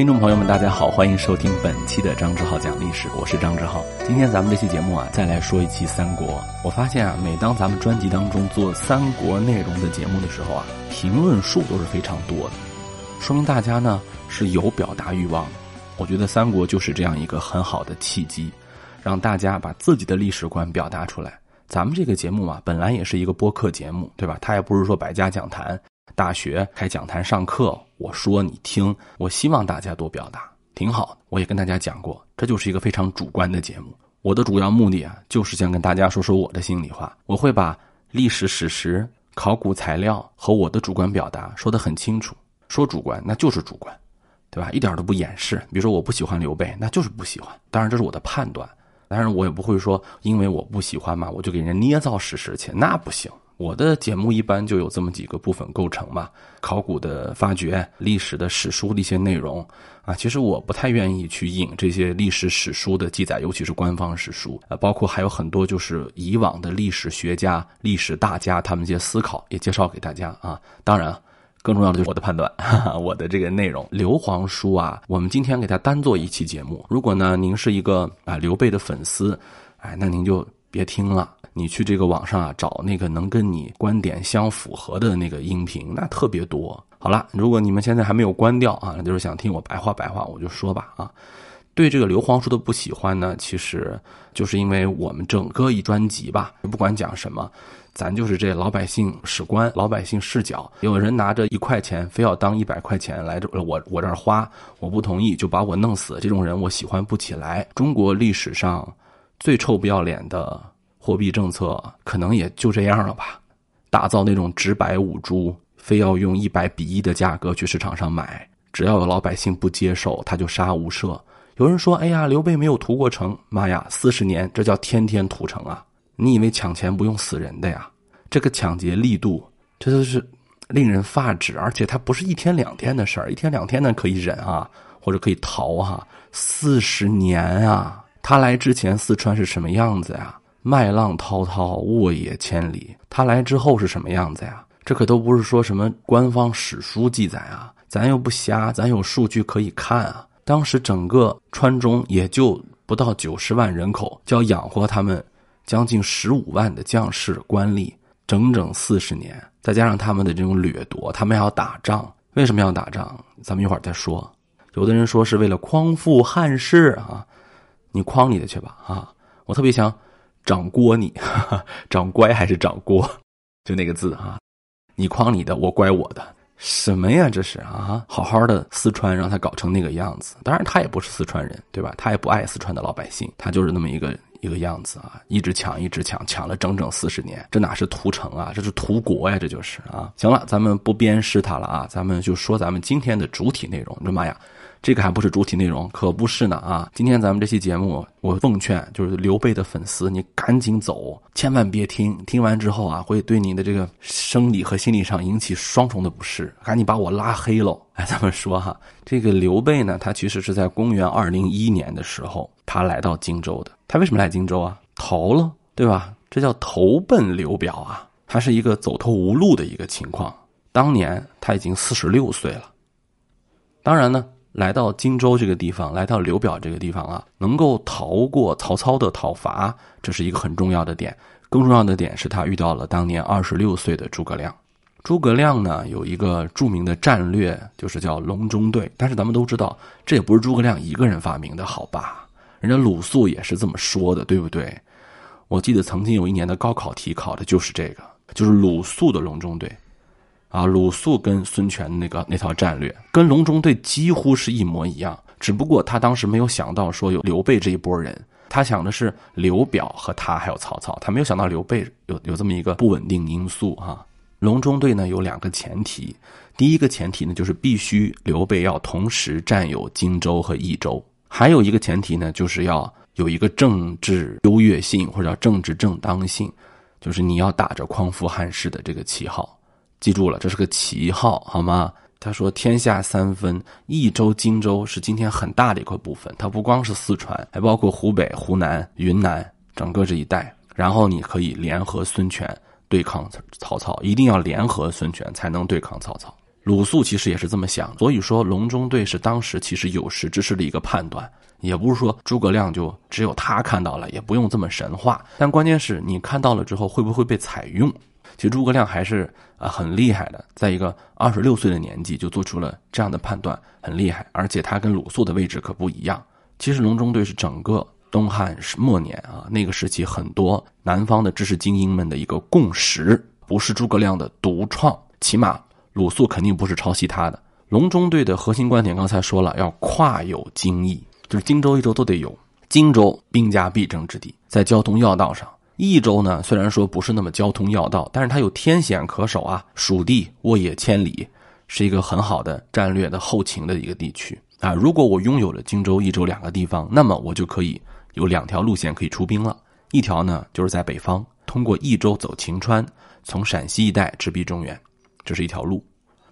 听众朋友们，大家好，欢迎收听本期的张志浩讲历史，我是张志浩。今天咱们这期节目啊，再来说一期三国。我发现啊，每当咱们专辑当中做三国内容的节目的时候啊，评论数都是非常多的，说明大家呢是有表达欲望。我觉得三国就是这样一个很好的契机，让大家把自己的历史观表达出来。咱们这个节目啊，本来也是一个播客节目，对吧？它也不是说百家讲坛。大学开讲坛上课，我说你听，我希望大家多表达，挺好。我也跟大家讲过，这就是一个非常主观的节目。我的主要目的啊，就是想跟大家说说我的心里话。我会把历史史实、考古材料和我的主观表达说得很清楚。说主观那就是主观，对吧？一点都不掩饰。比如说我不喜欢刘备，那就是不喜欢。当然这是我的判断，但是我也不会说因为我不喜欢嘛，我就给人捏造史实去，那不行。我的节目一般就有这么几个部分构成嘛，考古的发掘、历史的史书的一些内容啊。其实我不太愿意去引这些历史史书的记载，尤其是官方史书啊，包括还有很多就是以往的历史学家、历史大家他们一些思考也介绍给大家啊。当然，更重要的就是我的判断，哈哈我的这个内容。刘皇叔啊，我们今天给他单做一期节目。如果呢您是一个啊刘备的粉丝，哎，那您就别听了。你去这个网上啊，找那个能跟你观点相符合的那个音频，那特别多。好了，如果你们现在还没有关掉啊，就是想听我白话白话，我就说吧啊。对这个刘皇叔的不喜欢呢，其实就是因为我们整个一专辑吧，不管讲什么，咱就是这老百姓史观、老百姓视角。有人拿着一块钱，非要当一百块钱来这我我这儿花，我不同意就把我弄死。这种人我喜欢不起来。中国历史上最臭不要脸的。货币政策可能也就这样了吧，打造那种直白五铢，非要用一百比一的价格去市场上买，只要有老百姓不接受，他就杀无赦。有人说：“哎呀，刘备没有屠过城，妈呀，四十年，这叫天天屠城啊！你以为抢钱不用死人的呀？这个抢劫力度，这都是令人发指，而且它不是一天两天的事儿，一天两天呢可以忍啊，或者可以逃哈，四十年啊！他来之前，四川是什么样子呀？”麦浪滔滔，沃野千里。他来之后是什么样子呀？这可都不是说什么官方史书记载啊，咱又不瞎，咱有数据可以看啊。当时整个川中也就不到九十万人口，就要养活他们将近十五万的将士官吏，整整四十年，再加上他们的这种掠夺，他们还要打仗。为什么要打仗？咱们一会儿再说。有的人说是为了匡复汉室啊，你匡你的去吧啊！我特别想。长锅你，长乖还是长锅？就那个字啊，你诓你的，我乖我的，什么呀？这是啊，好好的四川让他搞成那个样子。当然他也不是四川人，对吧？他也不爱四川的老百姓，他就是那么一个一个样子啊，一直抢，一直抢，抢了整整四十年，这哪是屠城啊？这是屠国呀！这就是啊。行了，咱们不鞭尸他了啊，咱们就说咱们今天的主体内容。你说妈呀！这个还不是主体内容，可不是呢啊！今天咱们这期节目，我奉劝就是刘备的粉丝，你赶紧走，千万别听，听完之后啊，会对你的这个生理和心理上引起双重的不适，赶紧把我拉黑喽！哎，咱们说哈，这个刘备呢，他其实是在公元二零一年的时候，他来到荆州的。他为什么来荆州啊？逃了，对吧？这叫投奔刘表啊！他是一个走投无路的一个情况。当年他已经四十六岁了，当然呢。来到荆州这个地方，来到刘表这个地方啊，能够逃过曹操的讨伐，这是一个很重要的点。更重要的点是他遇到了当年二十六岁的诸葛亮。诸葛亮呢有一个著名的战略，就是叫隆中对。但是咱们都知道，这也不是诸葛亮一个人发明的，好吧？人家鲁肃也是这么说的，对不对？我记得曾经有一年的高考题考的就是这个，就是鲁肃的隆中对。啊，鲁肃跟孙权那个那套战略，跟隆中对几乎是一模一样，只不过他当时没有想到说有刘备这一波人，他想的是刘表和他还有曹操，他没有想到刘备有有这么一个不稳定因素哈。隆中对呢有两个前提，第一个前提呢就是必须刘备要同时占有荆州和益州，还有一个前提呢就是要有一个政治优越性或者叫政治正当性，就是你要打着匡扶汉室的这个旗号。记住了，这是个旗号，好吗？他说：“天下三分，益州、荆州是今天很大的一块部分。它不光是四川，还包括湖北、湖南、云南，整个这一带。然后你可以联合孙权对抗曹操，一定要联合孙权才能对抗曹操。鲁肃其实也是这么想，所以说隆中对是当时其实有识之士的一个判断，也不是说诸葛亮就只有他看到了，也不用这么神话。但关键是你看到了之后会不会被采用？其实诸葛亮还是啊很厉害的，在一个二十六岁的年纪就做出了这样的判断，很厉害。而且他跟鲁肃的位置可不一样。其实隆中对是整个东汉末年啊那个时期很多南方的知识精英们的一个共识，不是诸葛亮的独创，起码。鲁肃肯定不是抄袭他的。隆中对的核心观点，刚才说了，要跨有荆益，就是荆州、益州都得有。荆州兵家必争之地，在交通要道上；益州呢，虽然说不是那么交通要道，但是它有天险可守啊，蜀地沃野千里，是一个很好的战略的后勤的一个地区啊。如果我拥有了荆州、益州两个地方，那么我就可以有两条路线可以出兵了。一条呢，就是在北方，通过益州走秦川，从陕西一带直逼中原。这是一条路，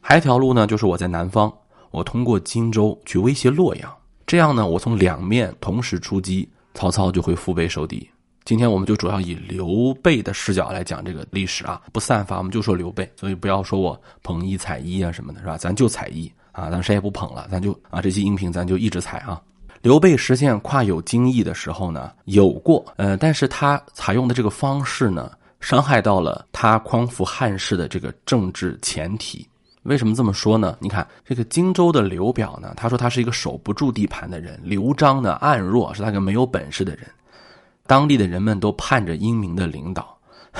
还一条路呢，就是我在南方，我通过荆州去威胁洛阳，这样呢，我从两面同时出击，曹操就会腹背受敌。今天我们就主要以刘备的视角来讲这个历史啊，不散发，我们就说刘备，所以不要说我捧一踩一啊什么的，是吧？咱就踩一啊，咱谁也不捧了，咱就啊，这期音频咱就一直踩啊。刘备实现跨有荆益的时候呢，有过，呃，但是他采用的这个方式呢。伤害到了他匡扶汉室的这个政治前提。为什么这么说呢？你看这个荆州的刘表呢，他说他是一个守不住地盘的人。刘璋呢，暗弱，是那个没有本事的人。当地的人们都盼着英明的领导。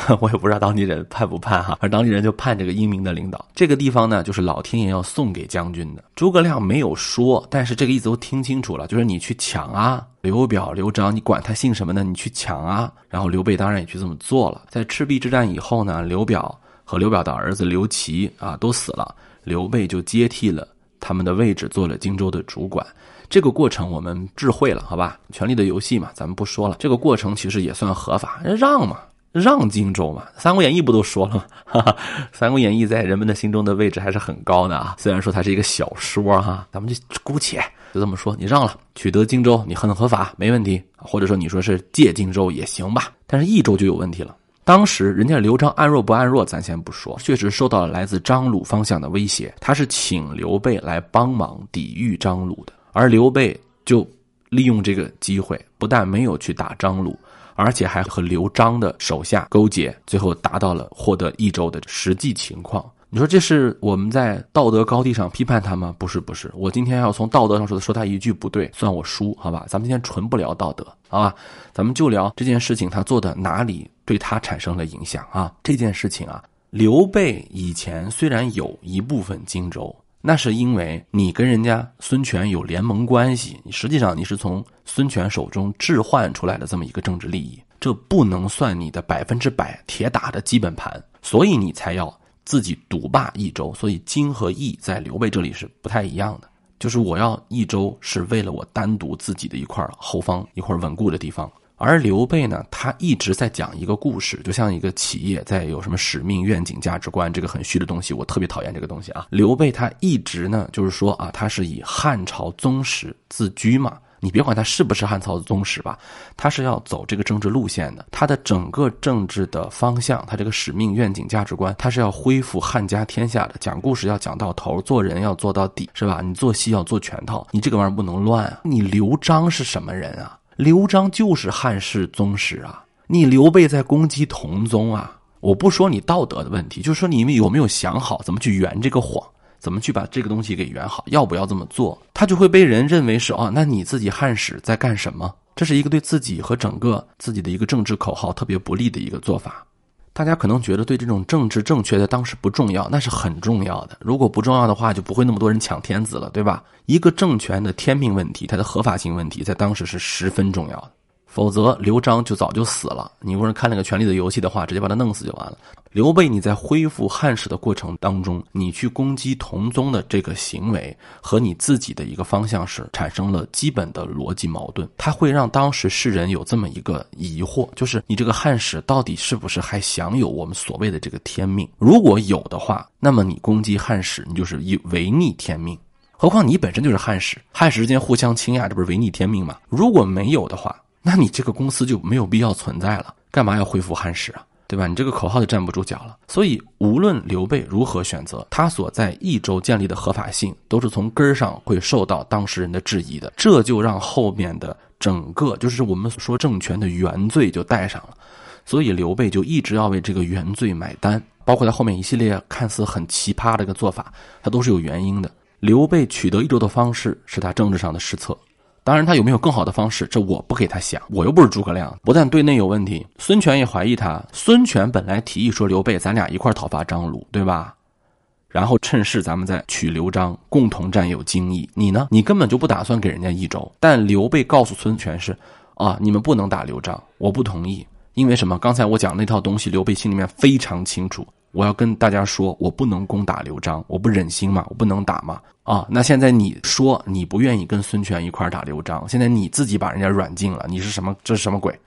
我也不知道当地人盼不盼哈，而当地人就盼这个英明的领导。这个地方呢，就是老天爷要送给将军的。诸葛亮没有说，但是这个意思都听清楚了，就是你去抢啊，刘表、刘璋，你管他姓什么呢？你去抢啊。然后刘备当然也去这么做了。在赤壁之战以后呢，刘表和刘表的儿子刘琦啊都死了，刘备就接替了他们的位置，做了荆州的主管。这个过程我们智慧了，好吧？权力的游戏嘛，咱们不说了。这个过程其实也算合法，让嘛。让荆州嘛，《三国演义》不都说了吗？哈哈，《三国演义》在人们的心中的位置还是很高的啊。虽然说它是一个小说哈，咱们就姑且就这么说，你让了，取得荆州，你很合法，没问题。或者说你说是借荆州也行吧。但是益州就有问题了。当时人家刘璋暗弱不暗弱，咱先不说，确实受到了来自张鲁方向的威胁，他是请刘备来帮忙抵御张鲁的，而刘备就利用这个机会，不但没有去打张鲁。而且还和刘璋的手下勾结，最后达到了获得益州的实际情况。你说这是我们在道德高地上批判他吗？不是，不是。我今天要从道德上说说他一句不对，算我输，好吧？咱们今天纯不聊道德，好吧？咱们就聊这件事情他做的哪里对他产生了影响啊？这件事情啊，刘备以前虽然有一部分荆州。那是因为你跟人家孙权有联盟关系，实际上你是从孙权手中置换出来的这么一个政治利益，这不能算你的百分之百铁打的基本盘，所以你才要自己独霸益州。所以荆和益在刘备这里是不太一样的，就是我要益州是为了我单独自己的一块后方一块稳固的地方。而刘备呢，他一直在讲一个故事，就像一个企业在有什么使命、愿景、价值观，这个很虚的东西，我特别讨厌这个东西啊。刘备他一直呢，就是说啊，他是以汉朝宗室自居嘛，你别管他是不是汉朝的宗室吧，他是要走这个政治路线的，他的整个政治的方向，他这个使命、愿景、价值观，他是要恢复汉家天下的，讲故事要讲到头，做人要做到底，是吧？你做戏要做全套，你这个玩意儿不能乱啊。你刘璋是什么人啊？刘璋就是汉室宗室啊！你刘备在攻击同宗啊！我不说你道德的问题，就是说你们有没有想好怎么去圆这个谎，怎么去把这个东西给圆好？要不要这么做？他就会被人认为是哦，那你自己汉室在干什么？这是一个对自己和整个自己的一个政治口号特别不利的一个做法。大家可能觉得对这种政治正确的当时不重要，那是很重要的。如果不重要的话，就不会那么多人抢天子了，对吧？一个政权的天命问题，它的合法性问题，在当时是十分重要的。否则，刘璋就早就死了。你如果看那个《权力的游戏》的话，直接把他弄死就完了。刘备，你在恢复汉室的过程当中，你去攻击同宗的这个行为，和你自己的一个方向是产生了基本的逻辑矛盾。它会让当时世人有这么一个疑惑：就是你这个汉室到底是不是还享有我们所谓的这个天命？如果有的话，那么你攻击汉室，你就是以违逆天命。何况你本身就是汉室，汉室之间互相倾轧，这不是违逆天命吗？如果没有的话，那你这个公司就没有必要存在了，干嘛要恢复汉室啊？对吧？你这个口号就站不住脚了。所以，无论刘备如何选择，他所在益州建立的合法性，都是从根儿上会受到当事人的质疑的。这就让后面的整个，就是我们说政权的原罪就带上了。所以，刘备就一直要为这个原罪买单，包括他后面一系列看似很奇葩的一个做法，他都是有原因的。刘备取得益州的方式是他政治上的失策。当然，他有没有更好的方式，这我不给他想。我又不是诸葛亮，不但对内有问题，孙权也怀疑他。孙权本来提议说刘备，咱俩一块讨伐张鲁，对吧？然后趁势咱们再取刘璋，共同占有荆益。你呢？你根本就不打算给人家益州。但刘备告诉孙权是：啊，你们不能打刘璋，我不同意。因为什么？刚才我讲那套东西，刘备心里面非常清楚。我要跟大家说，我不能攻打刘璋，我不忍心嘛，我不能打嘛。啊，那现在你说你不愿意跟孙权一块打刘璋，现在你自己把人家软禁了，你是什么？这是什么鬼？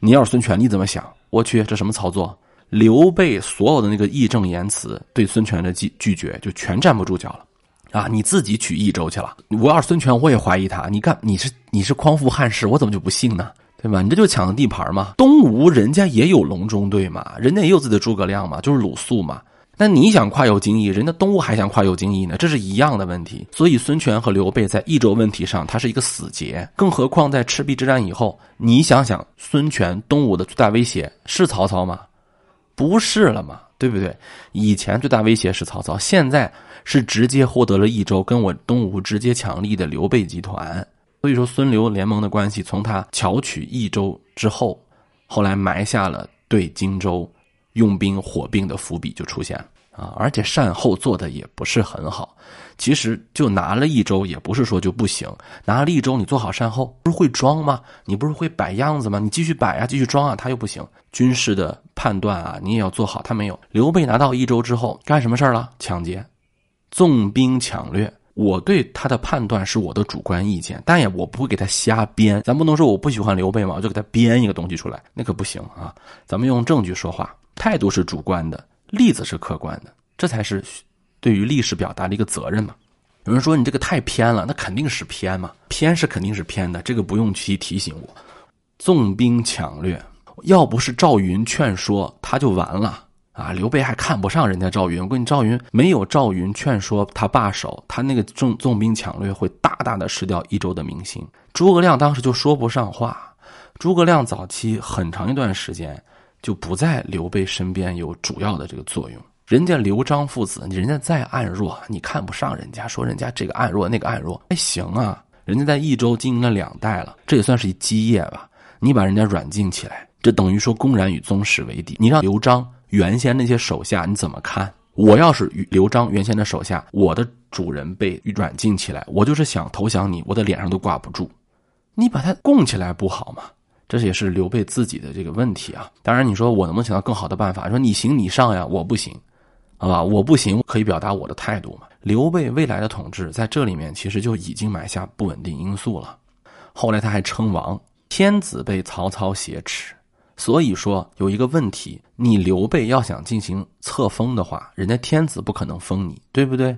你要是孙权，你怎么想？我去，这什么操作？刘备所有的那个义正言辞对孙权的拒拒绝，就全站不住脚了。啊，你自己取益州去了。我要是孙权，我也怀疑他。你干，你是你是匡扶汉室，我怎么就不信呢？对吧？你这就抢地盘嘛。东吴人家也有隆中对嘛，人家也有自己的诸葛亮嘛，就是鲁肃嘛。那你想跨有荆益，人家东吴还想跨有荆益呢，这是一样的问题。所以孙权和刘备在益州问题上，他是一个死结。更何况在赤壁之战以后，你想想，孙权东吴的最大威胁是曹操吗？不是了嘛，对不对？以前最大威胁是曹操，现在是直接获得了益州，跟我东吴直接抢利的刘备集团。所以说，孙刘联盟的关系，从他巧取益州之后，后来埋下了对荆州。用兵火并的伏笔就出现了啊，而且善后做的也不是很好。其实就拿了一州，也不是说就不行。拿了益州，你做好善后，不是会装吗？你不是会摆样子吗？你继续摆啊，继续装啊，他又不行。军事的判断啊，你也要做好。他没有。刘备拿到益州之后，干什么事儿了？抢劫、纵兵抢掠。我对他的判断是我的主观意见，但也我不会给他瞎编。咱不能说我不喜欢刘备嘛，我就给他编一个东西出来，那可不行啊。咱们用证据说话。态度是主观的，例子是客观的，这才是对于历史表达的一个责任嘛。有人说你这个太偏了，那肯定是偏嘛，偏是肯定是偏的，这个不用去提醒我。纵兵抢掠，要不是赵云劝说，他就完了啊！刘备还看不上人家赵云，我跟你赵云没有赵云劝说他罢手，他那个纵纵兵抢掠会大大的失掉益州的民心。诸葛亮当时就说不上话，诸葛亮早期很长一段时间。就不在刘备身边有主要的这个作用。人家刘璋父子，人家再暗弱，你看不上人家，说人家这个暗弱那个暗弱，还行啊。人家在益州经营了两代了，这也算是一基业吧。你把人家软禁起来，这等于说公然与宗室为敌。你让刘璋原先那些手下你怎么看？我要是刘璋原先的手下，我的主人被软禁起来，我就是想投降你，我的脸上都挂不住。你把他供起来不好吗？这也是刘备自己的这个问题啊。当然，你说我能不能想到更好的办法？说你行你上呀，我不行，好吧？我不行，可以表达我的态度嘛。刘备未来的统治在这里面其实就已经埋下不稳定因素了。后来他还称王，天子被曹操挟持，所以说有一个问题：你刘备要想进行册封的话，人家天子不可能封你，对不对？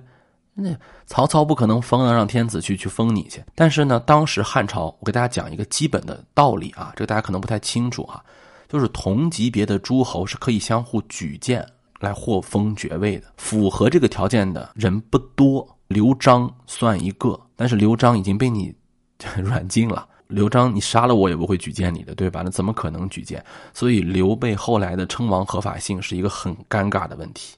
那曹操不可能封了，让天子去去封你去。但是呢，当时汉朝，我给大家讲一个基本的道理啊，这个大家可能不太清楚啊，就是同级别的诸侯是可以相互举荐来获封爵位的。符合这个条件的人不多，刘璋算一个，但是刘璋已经被你 软禁了。刘璋，你杀了我也不会举荐你的，对吧？那怎么可能举荐？所以刘备后来的称王合法性是一个很尴尬的问题。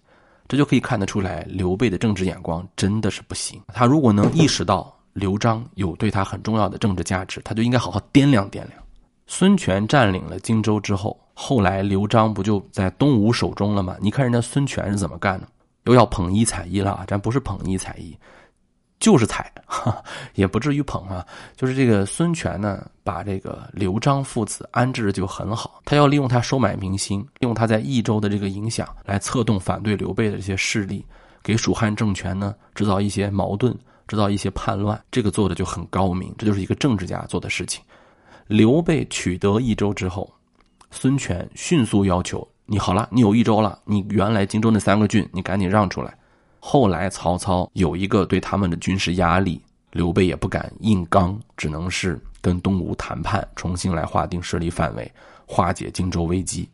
这就可以看得出来，刘备的政治眼光真的是不行。他如果能意识到刘璋有对他很重要的政治价值，他就应该好好掂量掂量。孙权占领了荆州之后，后来刘璋不就在东吴手中了吗？你看人家孙权是怎么干的，又要捧一踩一了，咱不是捧一踩一。就是踩，也不至于捧啊。就是这个孙权呢，把这个刘璋父子安置的就很好。他要利用他收买民心，利用他在益州的这个影响，来策动反对刘备的这些势力，给蜀汉政权呢制造一些矛盾，制造一些叛乱。这个做的就很高明，这就是一个政治家做的事情。刘备取得益州之后，孙权迅速要求你好了，你有益州了，你原来荆州那三个郡，你赶紧让出来。后来曹操有一个对他们的军事压力，刘备也不敢硬刚，只能是跟东吴谈判，重新来划定势力范围，化解荆州危机。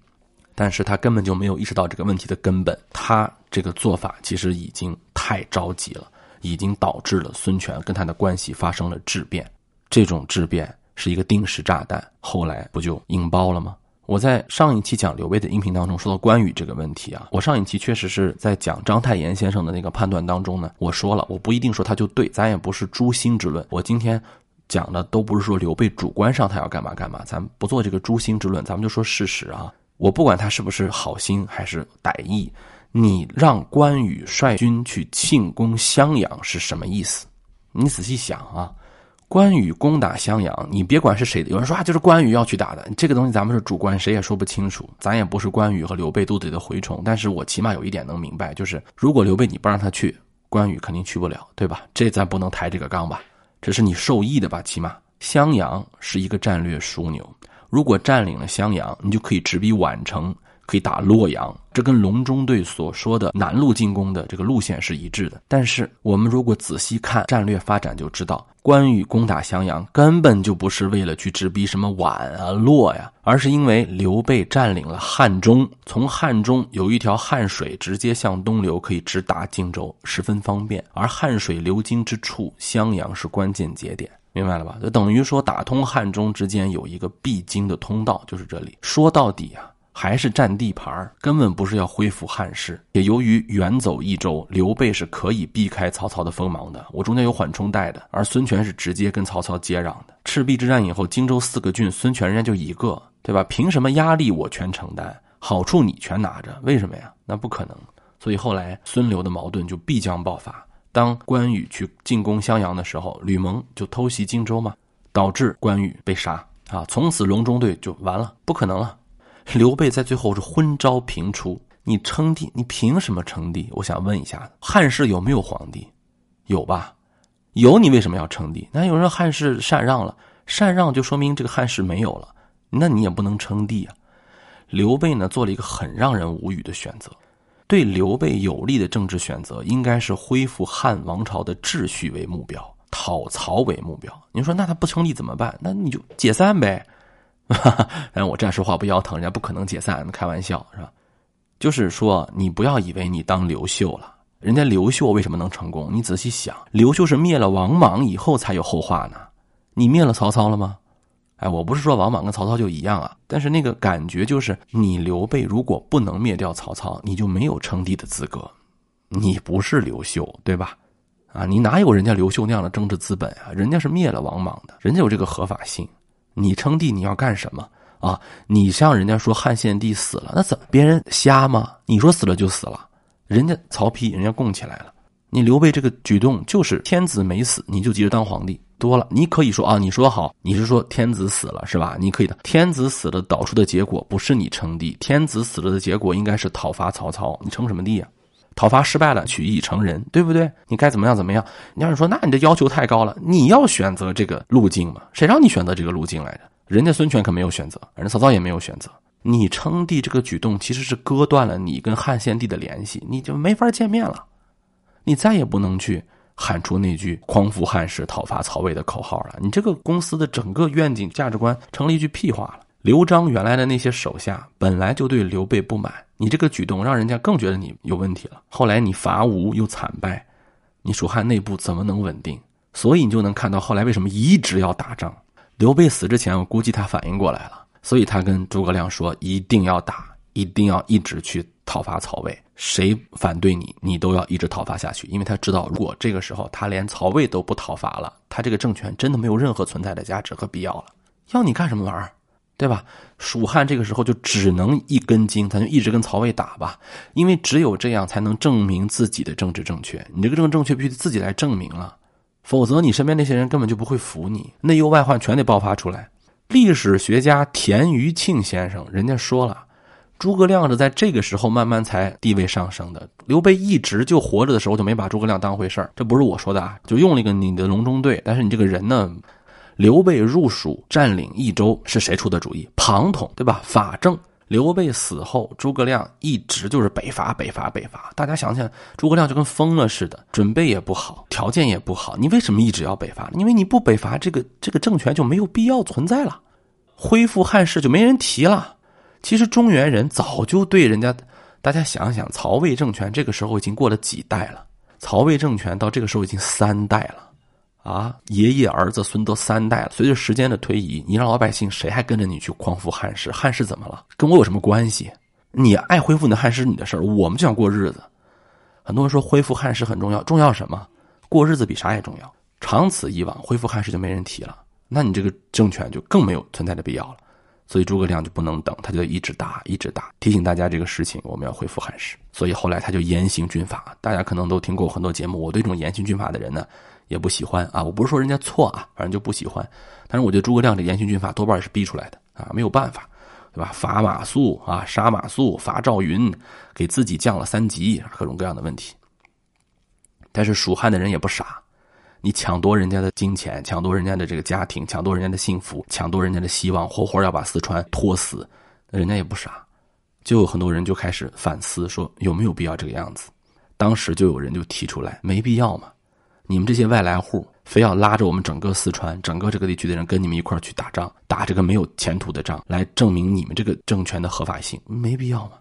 但是他根本就没有意识到这个问题的根本。他这个做法其实已经太着急了，已经导致了孙权跟他的关系发生了质变。这种质变是一个定时炸弹，后来不就引爆了吗？我在上一期讲刘备的音频当中说到关羽这个问题啊，我上一期确实是在讲章太炎先生的那个判断当中呢，我说了，我不一定说他就对，咱也不是诛心之论。我今天讲的都不是说刘备主观上他要干嘛干嘛，咱不做这个诛心之论，咱们就说事实啊。我不管他是不是好心还是歹意，你让关羽率军去进攻襄阳是什么意思？你仔细想啊。关羽攻打襄阳，你别管是谁的，有人说啊，就是关羽要去打的，这个东西咱们是主观，谁也说不清楚。咱也不是关羽和刘备肚子里的蛔虫，但是我起码有一点能明白，就是如果刘备你不让他去，关羽肯定去不了，对吧？这咱不能抬这个杠吧？这是你受益的吧？起码襄阳是一个战略枢纽，如果占领了襄阳，你就可以直逼宛城。可以打洛阳，这跟隆中对所说的南路进攻的这个路线是一致的。但是我们如果仔细看战略发展，就知道关羽攻打襄阳根本就不是为了去直逼什么宛啊、洛呀，而是因为刘备占领了汉中，从汉中有一条汉水直接向东流，可以直达荆州，十分方便。而汉水流经之处，襄阳是关键节点，明白了吧？就等于说打通汉中之间有一个必经的通道，就是这里。说到底啊。还是占地盘根本不是要恢复汉室。也由于远走益州，刘备是可以避开曹操的锋芒的。我中间有缓冲带的，而孙权是直接跟曹操接壤的。赤壁之战以后，荆州四个郡，孙权人家就一个，对吧？凭什么压力我全承担，好处你全拿着？为什么呀？那不可能。所以后来孙刘的矛盾就必将爆发。当关羽去进攻襄阳的时候，吕蒙就偷袭荆州嘛，导致关羽被杀啊！从此隆中对就完了，不可能了。刘备在最后是昏招频出，你称帝，你凭什么称帝？我想问一下，汉室有没有皇帝？有吧？有，你为什么要称帝？那有人说汉室禅让了，禅让就说明这个汉室没有了，那你也不能称帝啊。刘备呢，做了一个很让人无语的选择，对刘备有利的政治选择，应该是恢复汉王朝的秩序为目标，讨曹为目标。你说那他不称帝怎么办？那你就解散呗。但我暂时话不腰疼，人家不可能解散，开玩笑是吧？就是说，你不要以为你当刘秀了，人家刘秀为什么能成功？你仔细想，刘秀是灭了王莽以后才有后话呢。你灭了曹操了吗？哎，我不是说王莽跟曹操就一样啊，但是那个感觉就是，你刘备如果不能灭掉曹操，你就没有称帝的资格，你不是刘秀，对吧？啊，你哪有人家刘秀那样的政治资本啊？人家是灭了王莽的，人家有这个合法性。你称帝你要干什么啊？你像人家说汉献帝死了，那怎么别人瞎吗？你说死了就死了，人家曹丕人家供起来了。你刘备这个举动就是天子没死，你就急着当皇帝多了。你可以说啊，你说好，你是说天子死了是吧？你可以的，天子死了导出的结果不是你称帝，天子死了的结果应该是讨伐曹操。你称什么帝呀？讨伐失败了，取义成仁，对不对？你该怎么样怎么样？你要是说，那你的要求太高了，你要选择这个路径嘛？谁让你选择这个路径来着？人家孙权可没有选择，人家曹操也没有选择。你称帝这个举动其实是割断了你跟汉献帝的联系，你就没法见面了，你再也不能去喊出那句匡扶汉室、讨伐曹魏的口号了。你这个公司的整个愿景、价值观成了一句屁话了。刘璋原来的那些手下本来就对刘备不满。你这个举动让人家更觉得你有问题了。后来你伐吴又惨败，你蜀汉内部怎么能稳定？所以你就能看到后来为什么一直要打仗。刘备死之前，我估计他反应过来了，所以他跟诸葛亮说一定要打，一定要一直去讨伐曹魏。谁反对你，你都要一直讨伐下去，因为他知道，如果这个时候他连曹魏都不讨伐了，他这个政权真的没有任何存在的价值和必要了。要你干什么玩意儿？对吧？蜀汉这个时候就只能一根筋，咱就一直跟曹魏打吧，因为只有这样才能证明自己的政治正确。你这个政治正确必须自己来证明了，否则你身边那些人根本就不会服你，内忧外患全得爆发出来。历史学家田余庆先生人家说了，诸葛亮是在这个时候慢慢才地位上升的。刘备一直就活着的时候就没把诸葛亮当回事儿，这不是我说的啊，就用了一个你的隆中对，但是你这个人呢？刘备入蜀占领益州是谁出的主意？庞统，对吧？法正。刘备死后，诸葛亮一直就是北伐，北伐，北伐。大家想想，诸葛亮就跟疯了似的，准备也不好，条件也不好。你为什么一直要北伐？因为你不北伐，这个这个政权就没有必要存在了，恢复汉室就没人提了。其实中原人早就对人家，大家想想，曹魏政权这个时候已经过了几代了？曹魏政权到这个时候已经三代了，啊，爷爷、儿子、孙都三代了。随着时间的推移，你让老百姓谁还跟着你去匡扶汉室？汉室怎么了？跟我有什么关系？你爱恢复你的汉室你的事儿，我们就想过日子。很多人说恢复汉室很重要，重要什么？过日子比啥也重要。长此以往，恢复汉室就没人提了，那你这个政权就更没有存在的必要了。所以诸葛亮就不能等，他就一直打，一直打，提醒大家这个事情，我们要恢复汉室。所以后来他就严刑峻法，大家可能都听过很多节目。我对这种严刑峻法的人呢，也不喜欢啊。我不是说人家错啊，反正就不喜欢。但是我觉得诸葛亮这严刑峻法多半也是逼出来的啊，没有办法，对吧？罚马谡啊，杀马谡，罚赵云，给自己降了三级，各种各样的问题。但是蜀汉的人也不傻。你抢夺人家的金钱，抢夺人家的这个家庭，抢夺人家的幸福，抢夺人家的希望，活活要把四川拖死，人家也不傻，就有很多人就开始反思，说有没有必要这个样子？当时就有人就提出来，没必要嘛，你们这些外来户非要拉着我们整个四川、整个这个地区的人跟你们一块去打仗，打这个没有前途的仗，来证明你们这个政权的合法性，没必要嘛。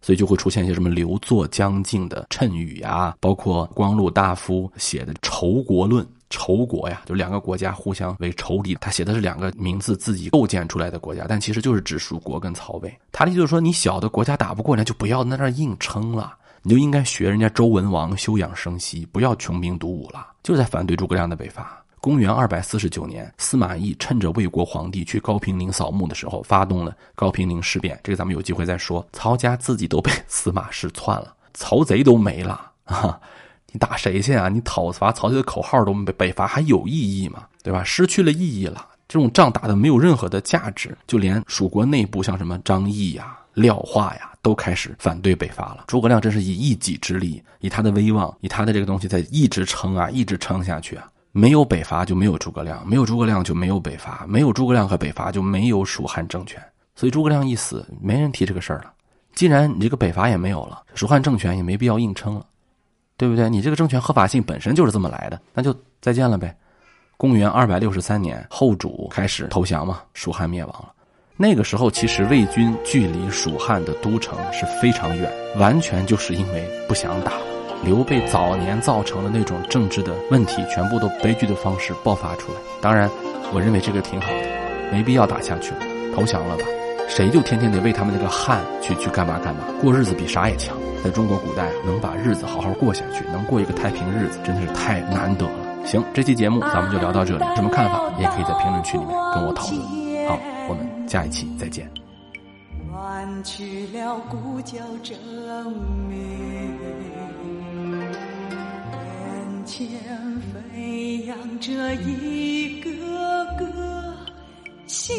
所以就会出现一些什么刘作、江敬的谶语呀，包括光禄大夫写的《仇国论》。仇国呀，就两个国家互相为仇敌。他写的是两个名字自己构建出来的国家，但其实就是指蜀国跟曹魏。他的意思就是说，你小的国家打不过，那就不要在那硬撑了，你就应该学人家周文王休养生息，不要穷兵黩武了，就在反对诸葛亮的北伐。公元二百四十九年，司马懿趁着魏国皇帝去高平陵扫墓的时候，发动了高平陵事变。这个咱们有机会再说。曹家自己都被 司马氏篡了，曹贼都没了啊！你打谁去啊？你讨伐曹贼的口号都没北伐还有意义吗？对吧？失去了意义了。这种仗打的没有任何的价值，就连蜀国内部像什么张毅呀、廖化呀，都开始反对北伐了。诸葛亮真是以一己之力，以他的威望，以他的这个东西在一直撑啊，一直撑下去啊。没有北伐就没有诸葛亮，没有诸葛亮就没有北伐，没有诸葛亮和北伐就没有蜀汉政权。所以诸葛亮一死，没人提这个事儿了。既然你这个北伐也没有了，蜀汉政权也没必要硬撑了，对不对？你这个政权合法性本身就是这么来的，那就再见了呗。公元二百六十三年，后主开始投降嘛，蜀汉灭亡了。那个时候，其实魏军距离蜀汉的都城是非常远，完全就是因为不想打。刘备早年造成的那种政治的问题，全部都悲剧的方式爆发出来。当然，我认为这个挺好的，没必要打下去了，投降了吧。谁就天天得为他们那个汉去去干嘛干嘛，过日子比啥也强。在中国古代，能把日子好好过下去，能过一个太平日子，真的是太难得了。行，这期节目咱们就聊到这里，什么看法也可以在评论区里面跟我讨论。好，我们下一期再见。去了故交正前飞扬着一个个鲜